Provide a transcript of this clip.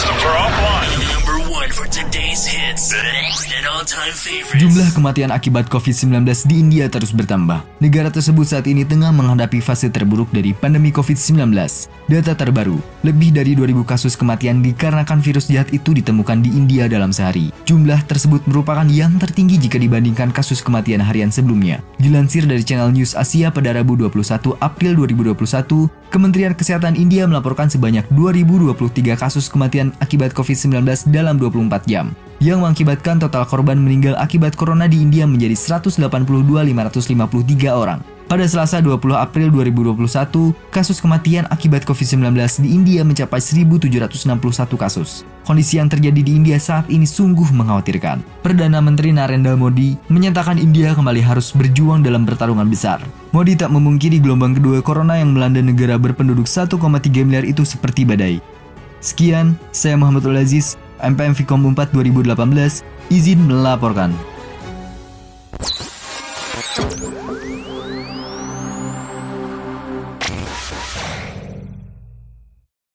systems are offline. Number one for today's hits and all-time favorites. Jumlah kematian akibat COVID-19 di India terus bertambah. Negara tersebut saat ini tengah menghadapi fase terburuk dari pandemi COVID-19. Data terbaru, lebih dari 2000 kasus kematian dikarenakan virus jahat itu ditemukan di India dalam sehari. Jumlah tersebut merupakan yang tertinggi jika dibandingkan kasus kematian harian sebelumnya. Dilansir dari channel News Asia pada Rabu 21 April 2021, Kementerian Kesehatan India melaporkan sebanyak 2023 kasus kematian akibat COVID-19 dalam 24 jam yang mengakibatkan total korban meninggal akibat corona di India menjadi 182.553 orang. Pada Selasa 20 April 2021, kasus kematian akibat COVID-19 di India mencapai 1.761 kasus. Kondisi yang terjadi di India saat ini sungguh mengkhawatirkan. Perdana Menteri Narendra Modi menyatakan India kembali harus berjuang dalam pertarungan besar. Modi tak memungkiri gelombang kedua corona yang melanda negara berpenduduk 1,3 miliar itu seperti badai. Sekian, saya Muhammad Aziz, MPM Vkom 4 2018, izin melaporkan.